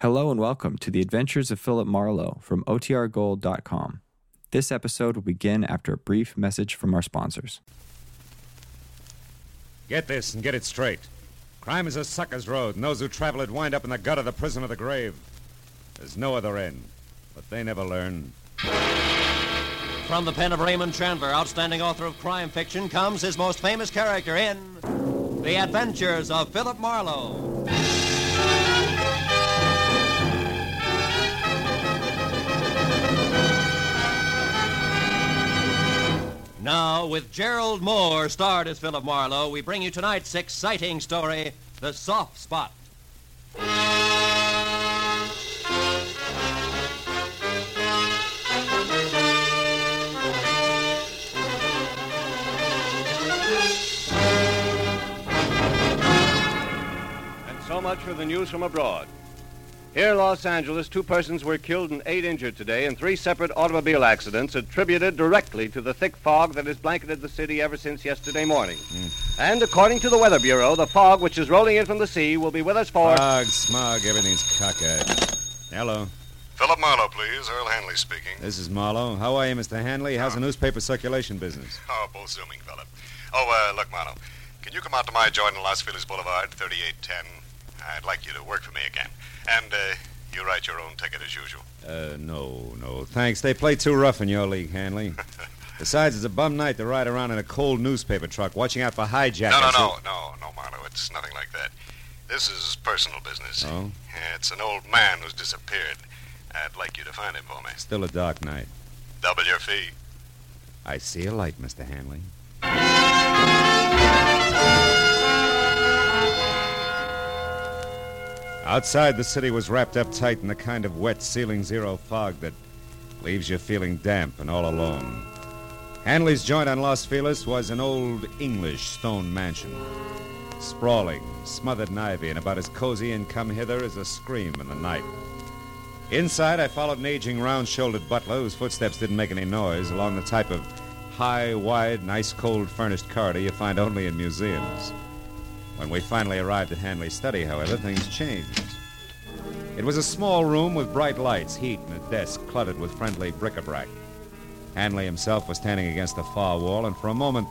Hello and welcome to the Adventures of Philip Marlowe from OTRGold.com. This episode will begin after a brief message from our sponsors. Get this and get it straight. Crime is a sucker's road, and those who travel it wind up in the gut of the prison of the grave. There's no other end, but they never learn. From the pen of Raymond Chandler, outstanding author of crime fiction, comes his most famous character in The Adventures of Philip Marlowe. Now, with Gerald Mohr starred as Philip Marlowe, we bring you tonight's exciting story, The Soft Spot. And so much for the news from abroad. Here in Los Angeles, two persons were killed and eight injured today in three separate automobile accidents attributed directly to the thick fog that has blanketed the city ever since yesterday morning. And according to the Weather Bureau, the fog which is rolling in from the sea will be with us for. Fog, smog, everything's cockeyed. Hello. Philip Marlowe, please. Earl Hanley speaking. This is Marlowe. How are you, Mr. Hanley? How's the newspaper circulation business? Oh, both zooming, Philip. Oh, uh, look, Marlowe. Can you come out to my joint in Los Feliz Boulevard, 3810? I'd like you to work for me again. And, uh, you write your own ticket as usual. Uh, no, no. Thanks. They play too rough in your league, Hanley. Besides, it's a bum night to ride around in a cold newspaper truck watching out for hijackers. No, no, no, no, no, Marlowe. It's nothing like that. This is personal business. Oh? Yeah, it's an old man who's disappeared. I'd like you to find him for me. Still a dark night. Double your fee. I see a light, Mr. Hanley. Outside, the city was wrapped up tight in the kind of wet ceiling zero fog that leaves you feeling damp and all alone. Hanley's joint on Los Feliz was an old English stone mansion. Sprawling, smothered in ivy, and about as cozy and come hither as a scream in the night. Inside, I followed an aging, round shouldered butler whose footsteps didn't make any noise along the type of high, wide, nice, cold furnished corridor you find only in museums. When we finally arrived at Hanley's study, however, things changed. It was a small room with bright lights, heat, and a desk cluttered with friendly bric-a-brac. Hanley himself was standing against the far wall, and for a moment,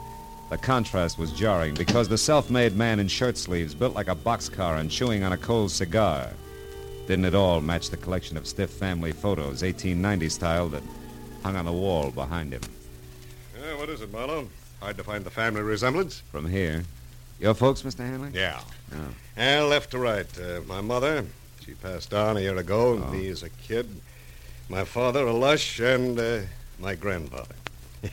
the contrast was jarring because the self-made man in shirt sleeves, built like a boxcar and chewing on a cold cigar, didn't at all match the collection of stiff family photos, 1890 style, that hung on the wall behind him. Uh, what is it, Marlowe? Hard to find the family resemblance? From here, your folks, Mr. Hanley? Yeah. Oh. Left to right. Uh, my mother, she passed on a year ago. Oh. Me as a kid. My father, a lush, and uh, my grandfather.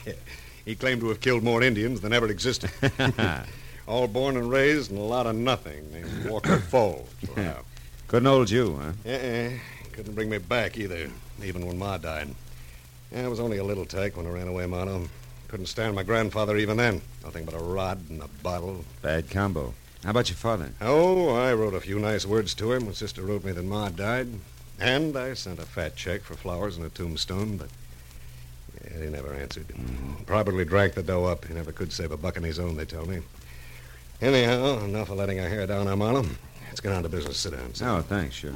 he claimed to have killed more Indians than ever existed. All born and raised in a lot of nothing named Walker Falls. Wow. Couldn't hold you, huh? Uh-uh. Couldn't bring me back either, even when Ma died. I was only a little tyke when I ran away, Mono. Couldn't stand my grandfather even then. Nothing but a rod and a bottle. Bad combo. How about your father? Oh, I wrote a few nice words to him when Sister wrote me that Ma died. And I sent a fat check for flowers and a tombstone, but yeah, he never answered. Probably drank the dough up. He never could save a buck on his own, they tell me. Anyhow, enough of letting our hair down, Armano. Let's get on to business. Sit down. sit Oh, thanks, sure.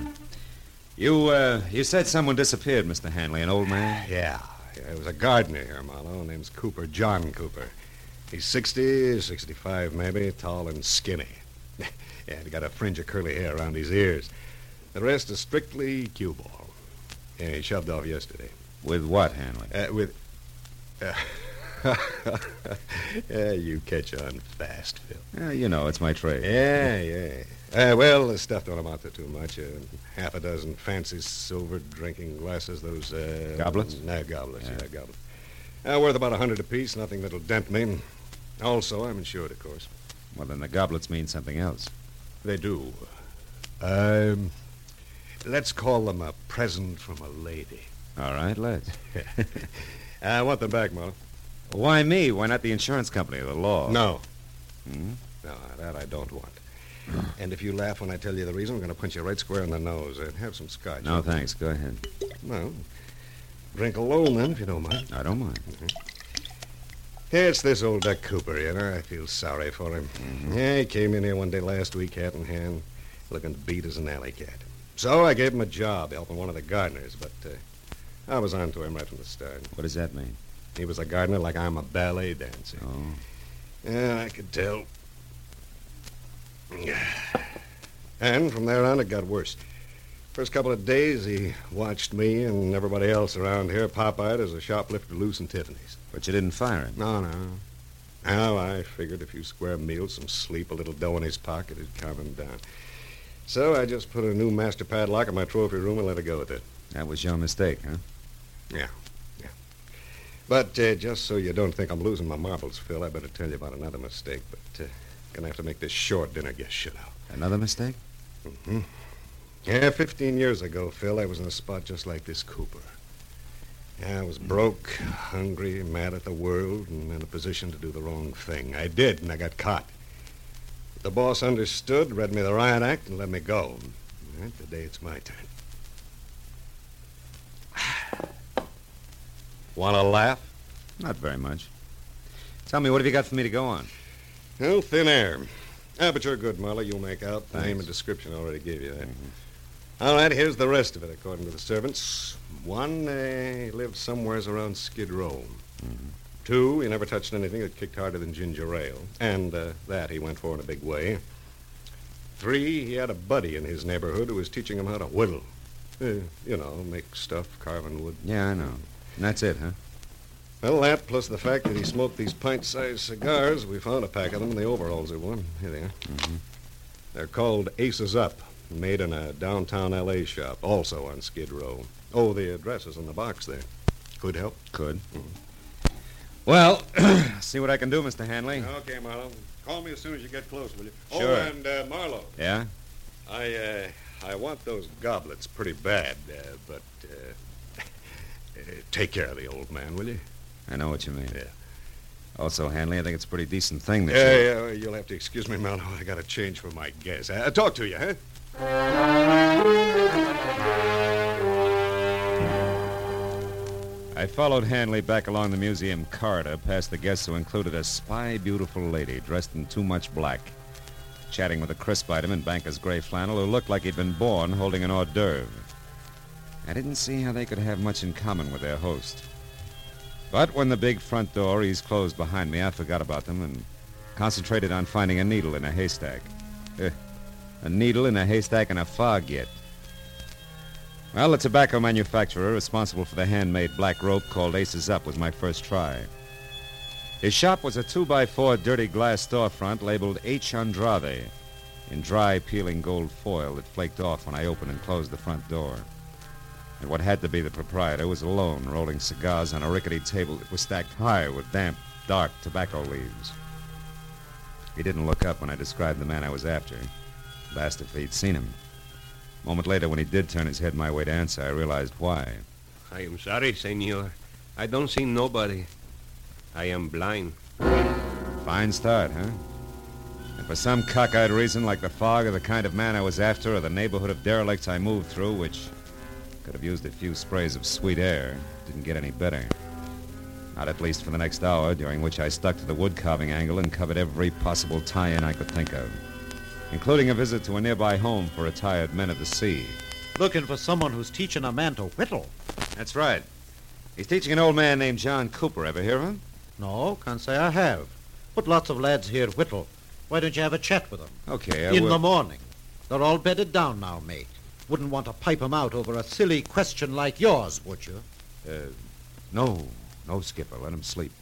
You, uh, you said someone disappeared, Mr. Hanley, an old man? Yeah, yeah, it was a gardener here, Marlowe. Name's Cooper, John Cooper. He's 60, 65 maybe, tall and skinny. yeah, he got a fringe of curly hair around his ears. The rest is strictly cue ball. Yeah, he shoved off yesterday. With what, Hanley? Uh, with. Uh, yeah, you catch on fast, Phil. Yeah, you know, it's my trade. Yeah, yeah. Uh, well, the stuff don't amount to too much. Uh, half a dozen fancy silver drinking glasses. Those uh, Goblets? No, goblets. Yeah. Yeah, goblets. Uh, worth about a hundred apiece. Nothing that'll dent me. Also, I'm insured, of course. Well, then the goblets mean something else. They do. Um, let's call them a present from a lady. All right, let's. I want them back, Marlowe. Why me? Why not the insurance company or the law? No. Hmm? No, that I don't want. And if you laugh when I tell you the reason, I'm going to punch you right square in the nose. And have some scotch. No, thanks. Go ahead. Well, drink alone then, if you don't mind. I don't mind. Yeah, it's this old Duck Cooper, you know. I feel sorry for him. Yeah, he came in here one day last week, hat in hand, looking beat as an alley cat. So I gave him a job helping one of the gardeners, but uh, I was on to him right from the start. What does that mean? He was a gardener like I'm a ballet dancer. Oh. Yeah, I could tell. And from there on, it got worse. First couple of days, he watched me and everybody else around here pop-eyed as a shoplifter loose in Tiffany's. But you didn't fire him. No, no. Now, I figured a few square meals, some sleep, a little dough in his pocket would calm him down. So I just put a new master padlock in my trophy room and let it go with it. That was your mistake, huh? Yeah, yeah. But uh, just so you don't think I'm losing my marbles, Phil, I better tell you about another mistake. But uh, gonna have to make this short dinner guest shut out. Another mistake? Mm-hmm. Yeah, 15 years ago, Phil, I was in a spot just like this Cooper. Yeah, I was broke, hungry, mad at the world, and in a position to do the wrong thing. I did, and I got caught. The boss understood, read me the riot act, and let me go. And today it's my turn. Want to laugh? Not very much. Tell me, what have you got for me to go on? Well, thin air. Ah, but you're good, Marlowe. You'll make out. The name and description I already gave you that. All right, here's the rest of it, according to the servants. One, uh, he lived somewheres around Skid Row. Two, he never touched anything that kicked harder than ginger ale. And uh, that he went for in a big way. Three, he had a buddy in his neighborhood who was teaching him how to whittle. Uh, you know, make stuff, carving wood. Yeah, I know. And that's it, huh? Well, that plus the fact that he smoked these pint-sized cigars, we found a pack of them in the overalls he wore. Here they are. They're called Aces Up, made in a downtown L.A. shop, also on Skid Row. Oh, the address is in the box there. Could help. Could. Well, see what I can do, Mr. Hanley. Okay, Marlowe. Call me as soon as you get close, will you? Sure. Oh, and uh, Marlowe, Yeah? I uh, I want those goblets pretty bad, uh, but uh, take care of the old man, will you? I know what you mean. Yeah. Also, Hanley, I think it's a pretty decent thing that Yeah, you... yeah. You'll have to excuse me, Marlowe. I got to change for my guess. Uh, talk to you, huh? I followed Hanley back along the museum corridor past the guests who included a spy beautiful lady dressed in too much black, chatting with a crisp item in banker's gray flannel who looked like he'd been born holding an hors d'oeuvre. I didn't see how they could have much in common with their host. But when the big front door eased closed behind me, I forgot about them and concentrated on finding a needle in a haystack. Eh, A needle in a haystack in a fog yet. Well, the tobacco manufacturer responsible for the handmade black rope called Aces Up was my first try. His shop was a two-by-four dirty glass storefront labeled H. Andrade in dry, peeling gold foil that flaked off when I opened and closed the front door. And what had to be the proprietor was alone, rolling cigars on a rickety table that was stacked high with damp, dark tobacco leaves. He didn't look up when I described the man I was after. Asked if he'd seen him. A moment later, when he did turn his head my way to answer, I realized why. I am sorry, senor. I don't see nobody. I am blind. Fine start, huh? And for some cockeyed reason, like the fog or the kind of man I was after or the neighborhood of derelicts I moved through, which could have used a few sprays of sweet air, didn't get any better. Not at least for the next hour, during which I stuck to the wood carving angle and covered every possible tie-in I could think of, including a visit to a nearby home for retired men of the sea. Looking for someone who's teaching a man to whittle. That's right. He's teaching an old man named John Cooper. Ever hear of him? No, can't say I have. But lots of lads here whittle. Why don't you have a chat with them? Okay, I In will. the morning. They're all bedded down now, mate. Wouldn't want to pipe pipe 'em out over a silly question like yours, would you? Uh, no, no, Skipper. Let him sleep.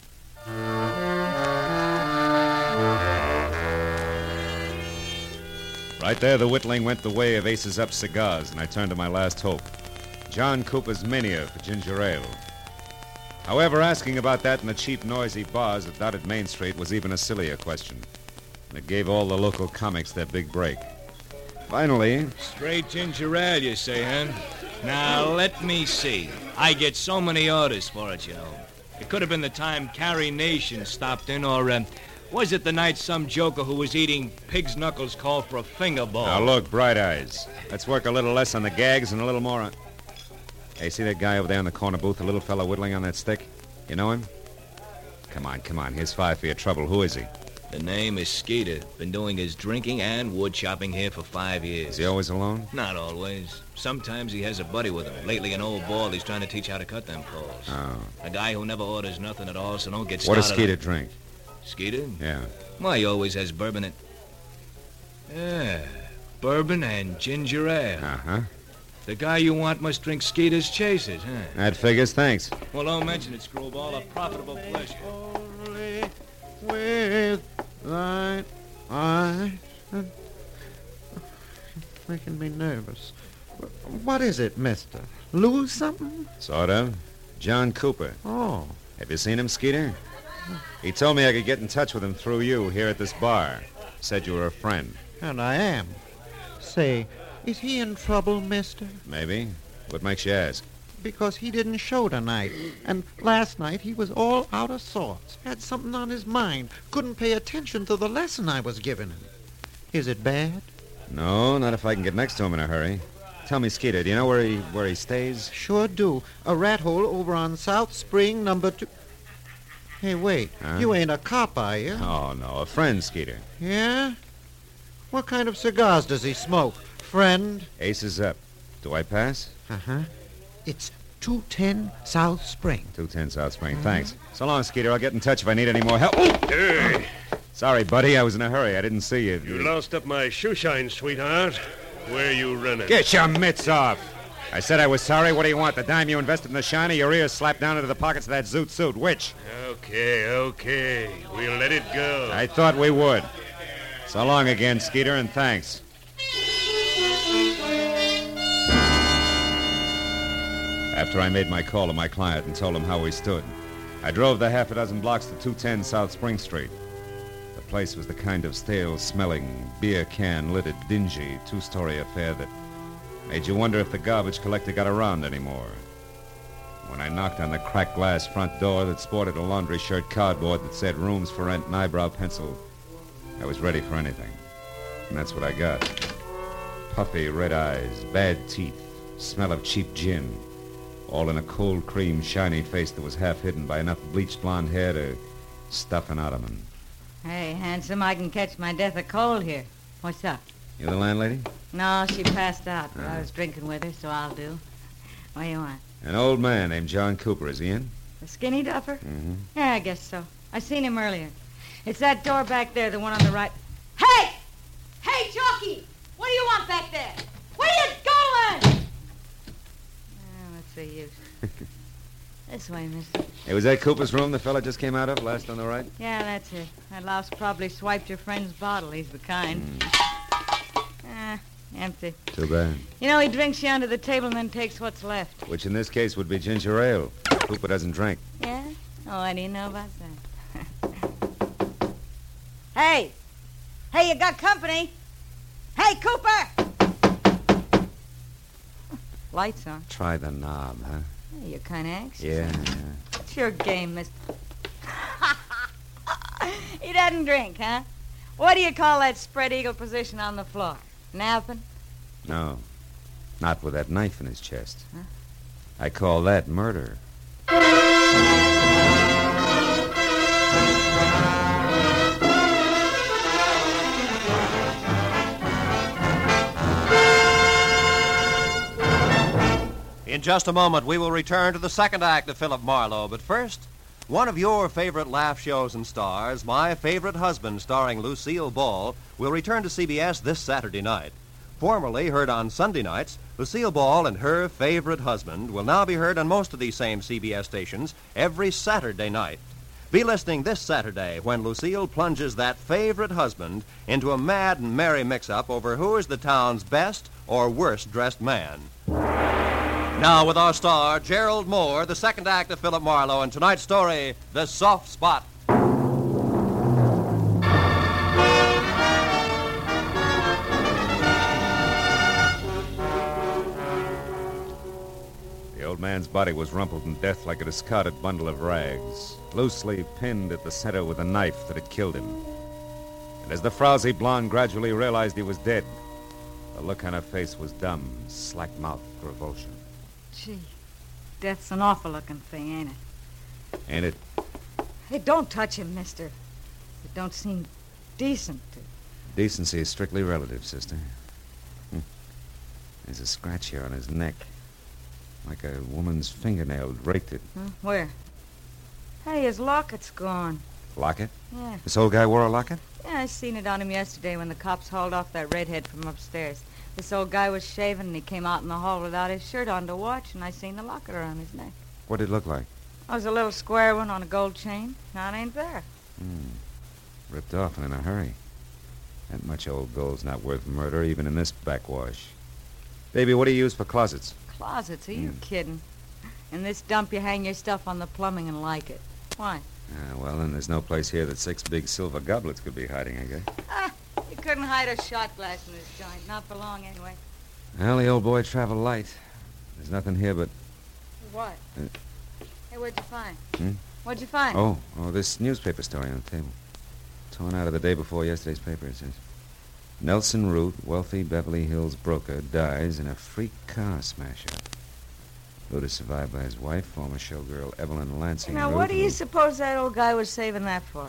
Right there, the whittling went the way of Aces Up cigars, and I turned to my last hope John Cooper's mania for ginger ale. However, asking about that in the cheap, noisy bars that dotted Main Street was even a sillier question. And it gave all the local comics their big break. Finally, Straight ginger ale, you say, huh? Now, let me see. I get so many orders for it, you know. It could have been the time Carrie Nation stopped in, or um, was it the night some joker who was eating pig's knuckles called for a finger ball? Now look, Bright Eyes. Let's work a little less on the gags and a little more on. Hey, see that guy over there in the corner booth, the little fellow whittling on that stick? You know him? Come on, come on. Here's five for your trouble. Who is he? The name is Skeeter. Been doing his drinking and wood chopping here for five years. Is he always alone? Not always. Sometimes he has a buddy with him. Lately, an old ball he's trying to teach how to cut them poles. Oh. A guy who never orders nothing at all, so don't get started. What does Skeeter on- drink? Skeeter? Yeah. Why, he always has bourbon and... Yeah, bourbon and ginger ale. Uh-huh. The guy you want must drink Skeeter's chasers, huh? That figures. Thanks. Well, don't mention it, Screwball. A profitable pleasure. Only with thine eyes. Making me nervous. What is it, mister? Lose something? Sort of. John Cooper. Oh. Have you seen him, Skeeter? He told me I could get in touch with him through you here at this bar. Said you were a friend. And I am. Say, is he in trouble, mister? Maybe. What makes you ask? Because he didn't show tonight. And last night he was all out of sorts. Had something on his mind. Couldn't pay attention to the lesson I was giving him. Is it bad? No, not if I can get next to him in a hurry. Tell me, Skeeter, do you know where he where he stays? Sure do. A rat hole over on South Spring, number two. Hey, wait. Huh? You ain't a cop, are you? Oh no, a friend, Skeeter. Yeah? What kind of cigars does he smoke? Friend? Aces Up. Do I pass? Uh-huh. It's 210 South Spring. 210 South Spring. Thanks. So long, Skeeter. I'll get in touch if I need any more help. Oh! Sorry, buddy. I was in a hurry. I didn't see you. You lost up my shoe shine, sweetheart. Where you running? Get your mitts off. I said I was sorry. What do you want? The dime you invested in the shiny, your ears slapped down into the pockets of that zoot suit. Which? Okay, okay. We'll let it go. I thought we would. So long again, Skeeter, and thanks. After I made my call to my client and told him how we stood, I drove the half a dozen blocks to 210 South Spring Street. The place was the kind of stale smelling, beer can littered, dingy, two story affair that made you wonder if the garbage collector got around anymore. When I knocked on the cracked glass front door that sported a laundry shirt cardboard that said rooms for rent and eyebrow pencil, I was ready for anything. And that's what I got. Puffy red eyes, bad teeth, smell of cheap gin, all in a cold cream, shiny face that was half hidden by enough bleached blonde hair to stuff an ottoman. Hey, handsome, I can catch my death of cold here. What's up? You the landlady? No, she passed out, but I was drinking with her, so I'll do. What do you want? An old man named John Cooper. Is he in? The skinny duffer? Mm-hmm. Yeah, I guess so. I seen him earlier. It's that door back there, the one on the right. Hey! Hey, Chalky! What do you want back there? Where are you going? Oh, what's the use? this way, mister. Hey, was that Cooper's room the fella just came out of, last on the right? Yeah, that's it. That louse probably swiped your friend's bottle. He's the kind. Ah, empty. Too bad. You know, he drinks you under the table and then takes what's left. Which in this case would be ginger ale. Cooper doesn't drink. Yeah? Oh, I didn't know about that? hey! Hey, you got company? Hey, Cooper! Lights on. Try the knob, huh? You're kind of anxious. Yeah. It's your game, mister. he doesn't drink, huh? What do you call that spread eagle position on the floor? Napping? No. Not with that knife in his chest. Huh? I call that murder. In just a moment, we will return to the second act of Philip Marlowe. But first, one of your favorite laugh shows and stars, My Favorite Husband, starring Lucille Ball, will return to CBS this Saturday night. Formerly heard on Sunday nights, Lucille Ball and her favorite husband will now be heard on most of these same CBS stations every Saturday night. Be listening this Saturday when Lucille plunges that favorite husband into a mad and merry mix-up over who is the town's best or worst dressed man. Now, with our star, Gerald Mohr, the second act of Philip Marlowe, and tonight's story, The Soft Spot. The old man's body was rumpled in death like a discarded bundle of rags, loosely pinned at the center with a knife that had killed him. And as the frowsy blonde gradually realized he was dead, the look on her face was dumb, slack-mouthed revulsion. Gee, death's an awful looking thing, ain't it? Ain't it? Hey, don't touch him, mister. It don't seem decent to. Decency is strictly relative, sister. Hmm. There's a scratch here on his neck. Like a woman's fingernail raked it. Huh? Where? Hey, his locket's gone. Locket? Yeah. This old guy wore a locket? Yeah, I seen it on him yesterday when the cops hauled off that redhead from upstairs. This old guy was shaving and he came out in the hall without his shirt on to watch, and I seen the locket around his neck. What did it look like? It was a little square one on a gold chain. Now it ain't there. Hmm. Ripped off and in a hurry. That much old gold's not worth murder, even in this backwash. Baby, what do you use for closets? Closets? Are you Hmm. kidding? In this dump, you hang your stuff on the plumbing and like it. Why? Ah, well, then there's no place here that six big silver goblets could be hiding, I guess. Couldn't hide a shot glass in this joint. Not for long, anyway. Well, the old boy traveled light. There's nothing here but. What? Uh, hey, what'd you find? Hmm? What'd you find? Oh, oh, this newspaper story on the table. Torn out of the day before yesterday's paper, it says. Nelson Root, wealthy Beverly Hills broker, dies in a freak car smash-up. Root is survived by his wife, former showgirl Evelyn Lansing Now, Root, what do you suppose that old guy was saving that for?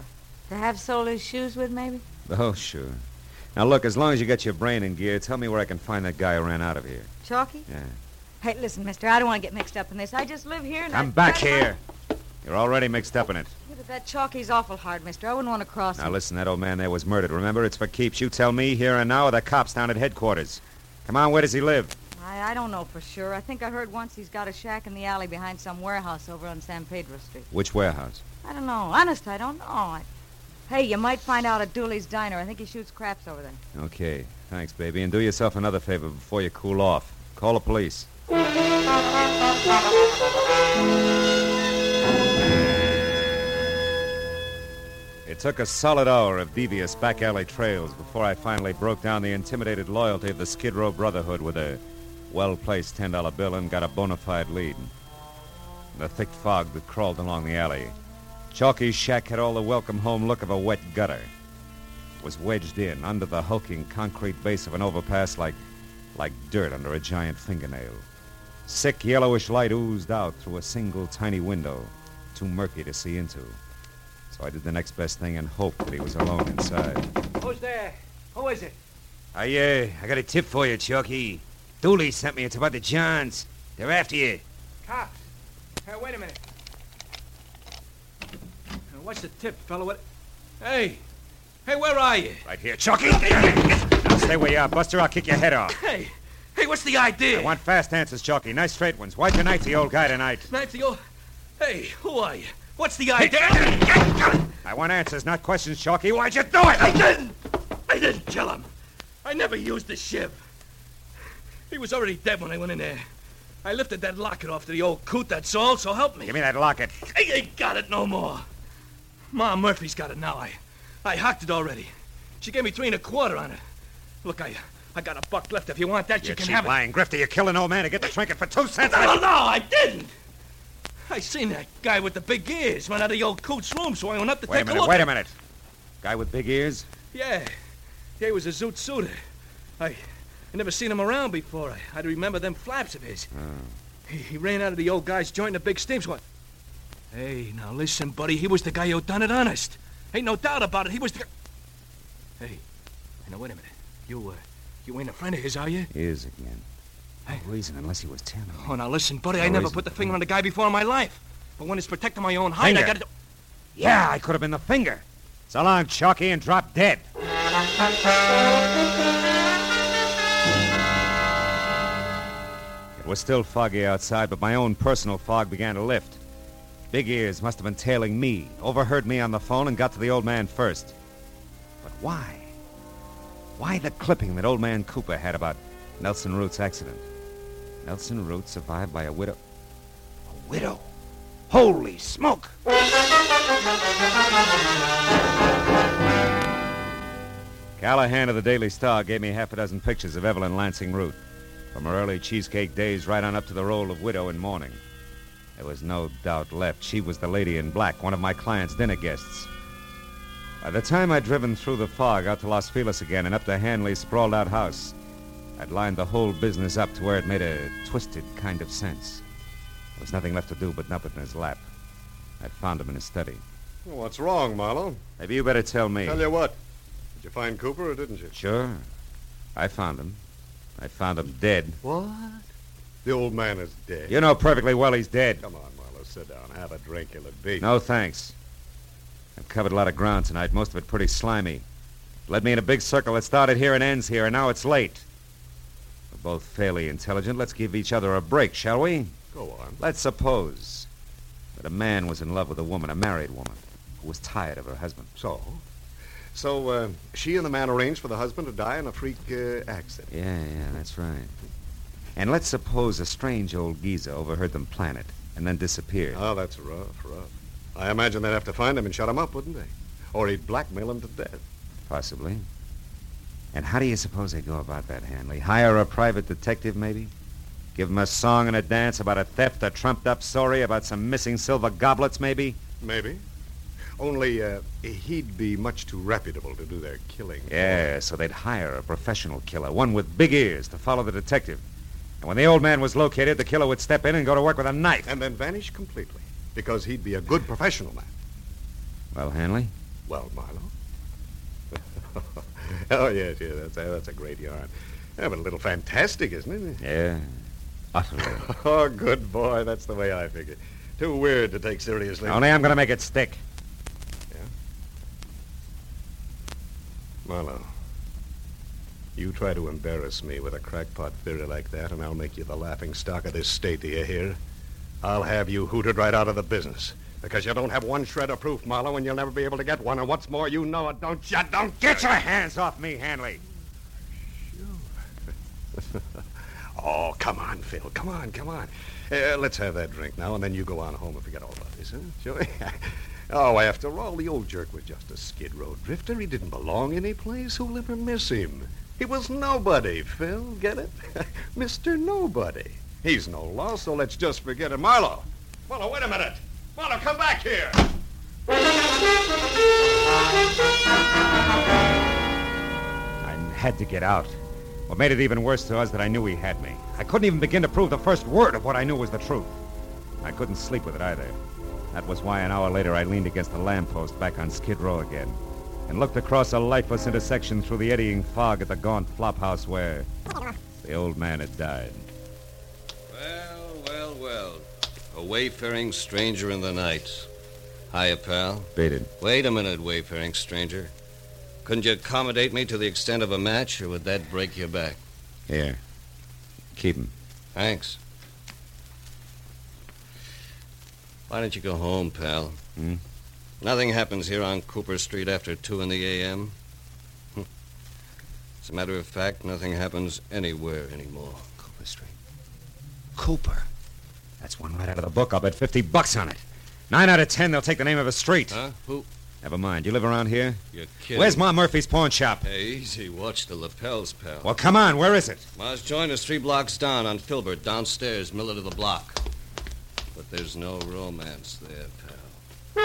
To have sold his shoes with, maybe? Oh, sure. Now, look, as long as you got your brain in gear, tell me where I can find that guy who ran out of here. Chalky? Yeah. Hey, listen, mister, I don't want to get mixed up in this. I just live here and I'm I- back here. You're already mixed up in it. Yeah, but that Chalky's awful hard, mister. I wouldn't want to cross Now, him. listen, that old man there was murdered. Remember, it's for keeps. You tell me here and now, or the cops down at headquarters. Come on, where does he live? I, I don't know for sure. I think I heard once he's got a shack in the alley behind some warehouse over on San Pedro Street. Which warehouse? I don't know. Honest, I don't know. I... Hey, you might find out at Dooley's Diner. I think he shoots craps over there. Okay. Thanks, baby. And do yourself another favor before you cool off. Call the police. It took a solid hour of devious back alley trails before I finally broke down the intimidated loyalty of the Skid Row Brotherhood with a well placed $10 bill and got a bona fide lead. In the thick fog that crawled along the alley, Chalky's shack had all the welcome home look of a wet gutter. It was wedged in under the hulking concrete base of an overpass like, like dirt under a giant fingernail. Sick yellowish light oozed out through a single tiny window, too murky to see into. So I did the next best thing and hoped that he was alone inside. Who's there? Who is it? I, uh, I got a tip for you, Chucky. Dooley sent me. It's about the Johns. They're after you. Cops. Hey, wait a minute. What's the tip, fella? What? Hey. Hey, where are you? Right here, Chucky! Now stay where you are, Buster. I'll kick your head off. Hey. Hey, what's the idea? I want fast answers, Chalky. Nice straight ones. Why'd you knife the old guy tonight? Knife the old... Hey, who are you? What's the idea? I want answers, not questions, Chalky. Why'd you do it? I didn't! I didn't kill him. I never used the shiv. He was already dead when I went in there. I lifted that locket off to the old coot, that's all, so help me. Give me that locket. I ain't got it no more. Ma Murphy's got it now. I I hocked it already. She gave me three and a quarter on it. Look, I I got a buck left. If you want that, you You can have it. lying grifter. You killed an old man to get the trinket for two cents. No, no, I didn't. I seen that guy with the big ears run out of the old coot's room, so I went up to Wait a take minute, look. wait a minute. Guy with big ears? Yeah. Yeah, he was a zoot suitor. I, I never seen him around before. I, I'd remember them flaps of his. Oh. He, he ran out of the old guy's joint in a big steam squad. Hey, now listen, buddy. He was the guy who done it honest. Ain't no doubt about it. He was the. Hey, hey, now wait a minute. You, uh, you ain't a friend of his, are you? He is again. No reason unless he was telling me. Oh, now listen, buddy. I never reason. put the finger on the guy before in my life. But when it's protecting my own hide, I gotta. do- Yeah, I could have been the finger. So long, Chalky, and drop dead. It was still foggy outside, but my own personal fog began to lift. Big Ears must have been tailing me, overheard me on the phone, and got to the old man first. But why? Why the clipping that old man Cooper had about Nelson Root's accident? Nelson Root survived by a widow. A widow? Holy smoke! Callahan of the Daily Star gave me half a dozen pictures of Evelyn Lansing Root, from her early cheesecake days right on up to the role of widow in mourning. There was no doubt left. She was the lady in black, one of my client's dinner guests. By the time I'd driven through the fog out to Los Feliz again and up to Hanley's sprawled out house, I'd lined the whole business up to where it made a twisted kind of sense. There was nothing left to do but nub it in his lap. I'd found him in his study. What's wrong, Marlowe? Maybe you better tell me. Tell you what. Did you find Cooper or didn't you? Sure. I found him. I found him dead. What? The old man is dead. You know perfectly well he's dead. Come on, Marlowe, sit down. Have a drink. You'll beat. No, thanks. I've covered a lot of ground tonight, most of it pretty slimy. Led me in a big circle that started here and ends here, and now it's late. We're both fairly intelligent. Let's give each other a break, shall we? Go on. Let's suppose that a man was in love with a woman, a married woman, who was tired of her husband. So? So, uh, she and the man arranged for the husband to die in a freak uh, accident. Yeah, yeah, that's right. And let's suppose a strange old geezer overheard them plan it and then disappeared. Oh, that's rough, rough. I imagine they'd have to find him and shut him up, wouldn't they? Or he'd blackmail him to death. Possibly. And how do you suppose they go about that, Hanley? Hire a private detective, maybe? Give him a song and a dance about a theft, a trumped-up story about some missing silver goblets, maybe? Maybe. Only, uh, he'd be much too reputable to do their killing. Yeah, so they'd hire a professional killer, one with big ears, to follow the detective. And when the old man was located, the killer would step in and go to work with a knife. And then vanish completely. Because he'd be a good professional man. Well, Hanley? Well, Marlowe. oh, yes, yes, that's, uh, that's a great yarn. Yeah, but a little fantastic, isn't it? Yeah, utterly. oh, good boy. That's the way I figure. Too weird to take seriously. Only I'm going to make it stick. Yeah? Marlowe, you try to embarrass me with a crackpot theory like that, and I'll make you the laughing stock of this state, do you hear? I'll have you hooted right out of the business. Because you don't have one shred of proof, Marlowe, and you'll never be able to get one. And what's more, you know it, don't you? Don't Get your hands off me, Hanley. Sure. oh, come on, Phil. Come on, come on. Uh, let's have that drink now, and then you go on home and forget all about this, huh? We? oh, after all, the old jerk was just a skid row drifter. He didn't belong any place. Who'll ever miss him? He was nobody, Phil. Get it? Mr. Nobody. He's no loss, so let's just forget him. Marlowe! Marlowe, wait a minute! Marlowe, come back here! I had to get out. What made it even worse to us that I knew he had me. I couldn't even begin to prove the first word of what I knew was the truth. I couldn't sleep with it either. That was why an hour later I leaned against the lamppost back on Skid Row again and looked across a lifeless intersection through the eddying fog at the gaunt flophouse where the old man had died. Well, well, well. A wayfaring stranger in the night. Hiya, pal. It. Wait a minute, wayfaring stranger. Couldn't you accommodate me to the extent of a match, or would that break your back? Here. Keep him. Thanks. Why don't you go home, pal? Hmm? Nothing happens here on Cooper Street after 2 in the a.m. Hm. As a matter of fact, nothing happens anywhere anymore. Cooper Street. Cooper. That's one right out of the book. I'll bet 50 bucks on it. Nine out of ten, they'll take the name of a street. Huh? Who? Never mind. You live around here? You're kidding. Where's Ma Murphy's pawn shop? Hey, easy. Watch the lapels, pal. Well, come on. Where is it? Ma's joined us three blocks down on Filbert, downstairs, middle of the block. But there's no romance there, pal. I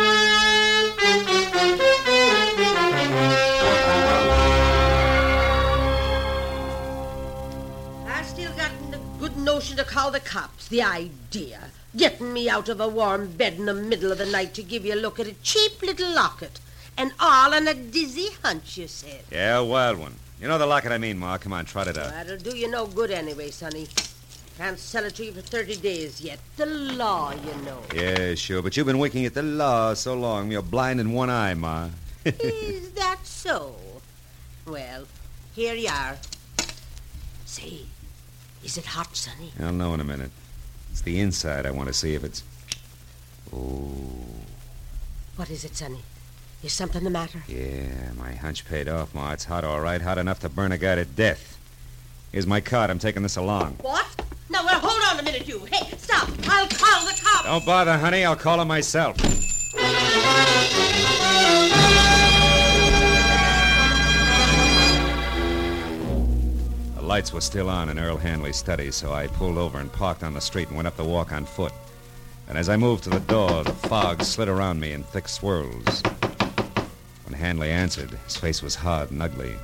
still got the good notion to call the cops. The idea. Getting me out of a warm bed in the middle of the night to give you a look at a cheap little locket. And all on a dizzy hunch, you said. Yeah, a wild one. You know the locket I mean, Ma. Come on, trot it out. That'll do you no good anyway, Sonny. Can't sell it to you for 30 days yet. The law, you know. Yeah, sure. But you've been winking at the law so long, you're blind in one eye, Ma. Is that so? Well, here you are. Say, is it hot, Sonny? I'll know in a minute. It's the inside I want to see if it's. Oh, What is it, Sonny? Is something the matter? yeah, my hunch paid off, Ma. It's hot, all right. Hot enough to burn a guy to death. Here's my card. I'm taking this along. What? Now, well, hold on a minute, you. Hey, stop. I'll call the cops. Don't bother, honey. I'll call him myself. The lights were still on in Earl Hanley's study, so I pulled over and parked on the street and went up the walk on foot. And as I moved to the door, the fog slid around me in thick swirls. When Hanley answered, his face was hard and ugly.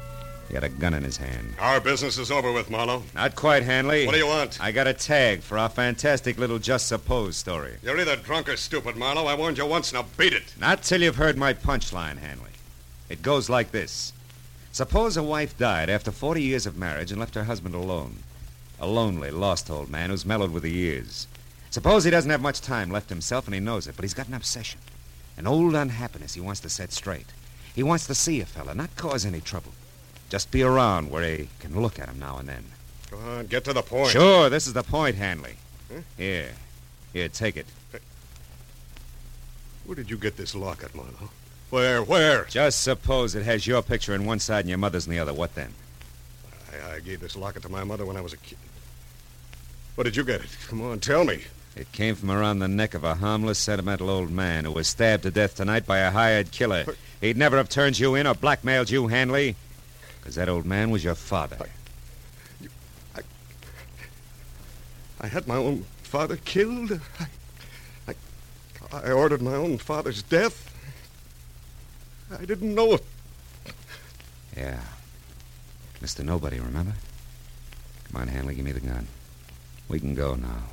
He had a gun in his hand. Our business is over with, Marlowe. Not quite, Hanley. What do you want? I got a tag for our fantastic little Just Suppose story. You're either drunk or stupid, Marlowe. I warned you once, now beat it. Not till you've heard my punchline, Hanley. It goes like this Suppose a wife died after 40 years of marriage and left her husband alone. A lonely, lost old man who's mellowed with the years. Suppose he doesn't have much time left himself and he knows it, but he's got an obsession. An old unhappiness he wants to set straight. He wants to see a fella, not cause any trouble. Just be around where he can look at him now and then. Go on, get to the point. Sure, this is the point, Hanley. Huh? Here. Here, take it. Where did you get this locket, Marlowe? Where, where? Just suppose it has your picture on one side and your mother's on the other. What then? I, I gave this locket to my mother when I was a kid. Where did you get it? Come on, tell me. It came from around the neck of a harmless, sentimental old man who was stabbed to death tonight by a hired killer. He'd never have turned you in or blackmailed you, Hanley. Because that old man was your father. I had my own father killed. I, I, I ordered my own father's death. I didn't know it. Yeah. Mr. Nobody, remember? Come on, Hanley, give me the gun. We can go now.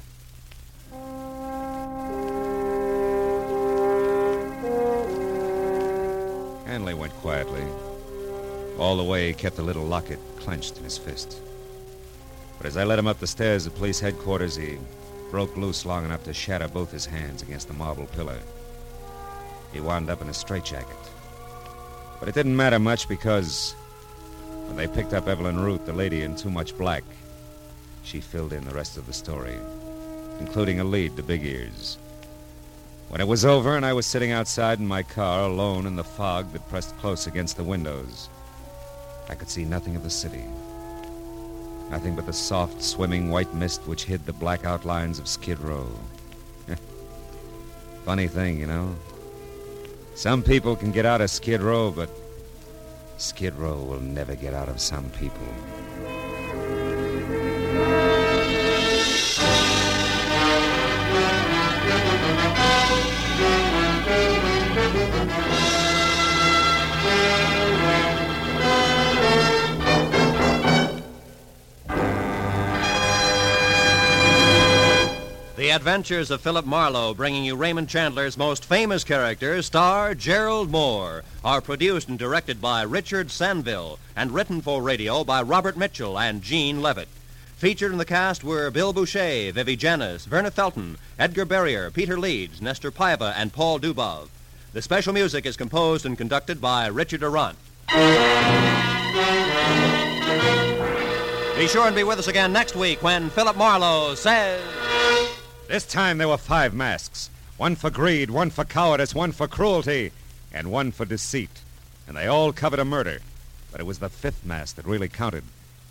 Hanley went quietly. All the way, he kept the little locket clenched in his fist. But as I led him up the stairs of police headquarters, he broke loose long enough to shatter both his hands against the marble pillar. He wound up in a straitjacket. But it didn't matter much because when they picked up Evelyn Root, the lady in too much black, she filled in the rest of the story, including a lead to Big Ears. When it was over and I was sitting outside in my car alone in the fog that pressed close against the windows, I could see nothing of the city. Nothing but the soft, swimming white mist which hid the black outlines of Skid Row. Funny thing, you know. Some people can get out of Skid Row, but Skid Row will never get out of some people. Adventures of Philip Marlowe, bringing you Raymond Chandler's most famous characters, star Gerald Mohr, are produced and directed by Richard Sanville and written for radio by Robert Mitchell and Gene Levitt. Featured in the cast were Bill Bouchey, Vivi Janiss, Verna Felton, Edgar Barrier, Peter Leeds, Nestor Paiva, and Paul Dubov. The special music is composed and conducted by Richard Aurandt. Be sure and be with us again next week when Philip Marlowe says. This time there were five masks one for greed, one for cowardice, one for cruelty, and one for deceit. And they all covered a murder. But it was the fifth mask that really counted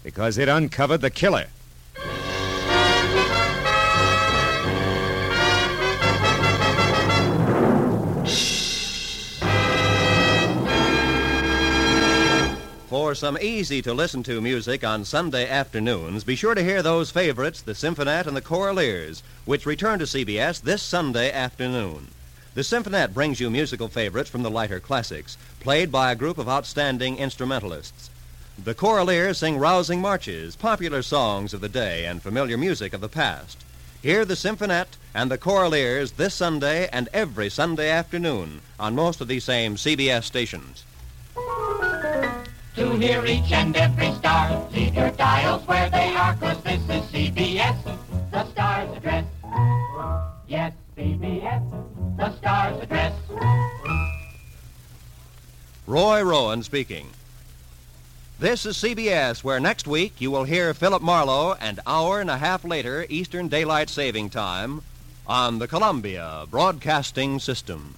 because it uncovered the killer. For some easy to listen to music on Sunday afternoons, be sure to hear those favorites, the Symphonette and the Choraleers, which return to CBS this Sunday afternoon. The Symphonette brings you musical favorites from the lighter classics, played by a group of outstanding instrumentalists. The Choraleers sing rousing marches, popular songs of the day, and familiar music of the past. Hear the Symphonette and the Choraleers this Sunday and every Sunday afternoon on most of these same CBS stations. Hear each and every star, leave your dials where they are, 'cause this is CBS, the star's address. Yes, CBS, the star's address. Roy Rowan speaking. This is CBS, where next week you will hear Philip Marlowe an hour and a half later Eastern Daylight Saving Time on the Columbia Broadcasting System.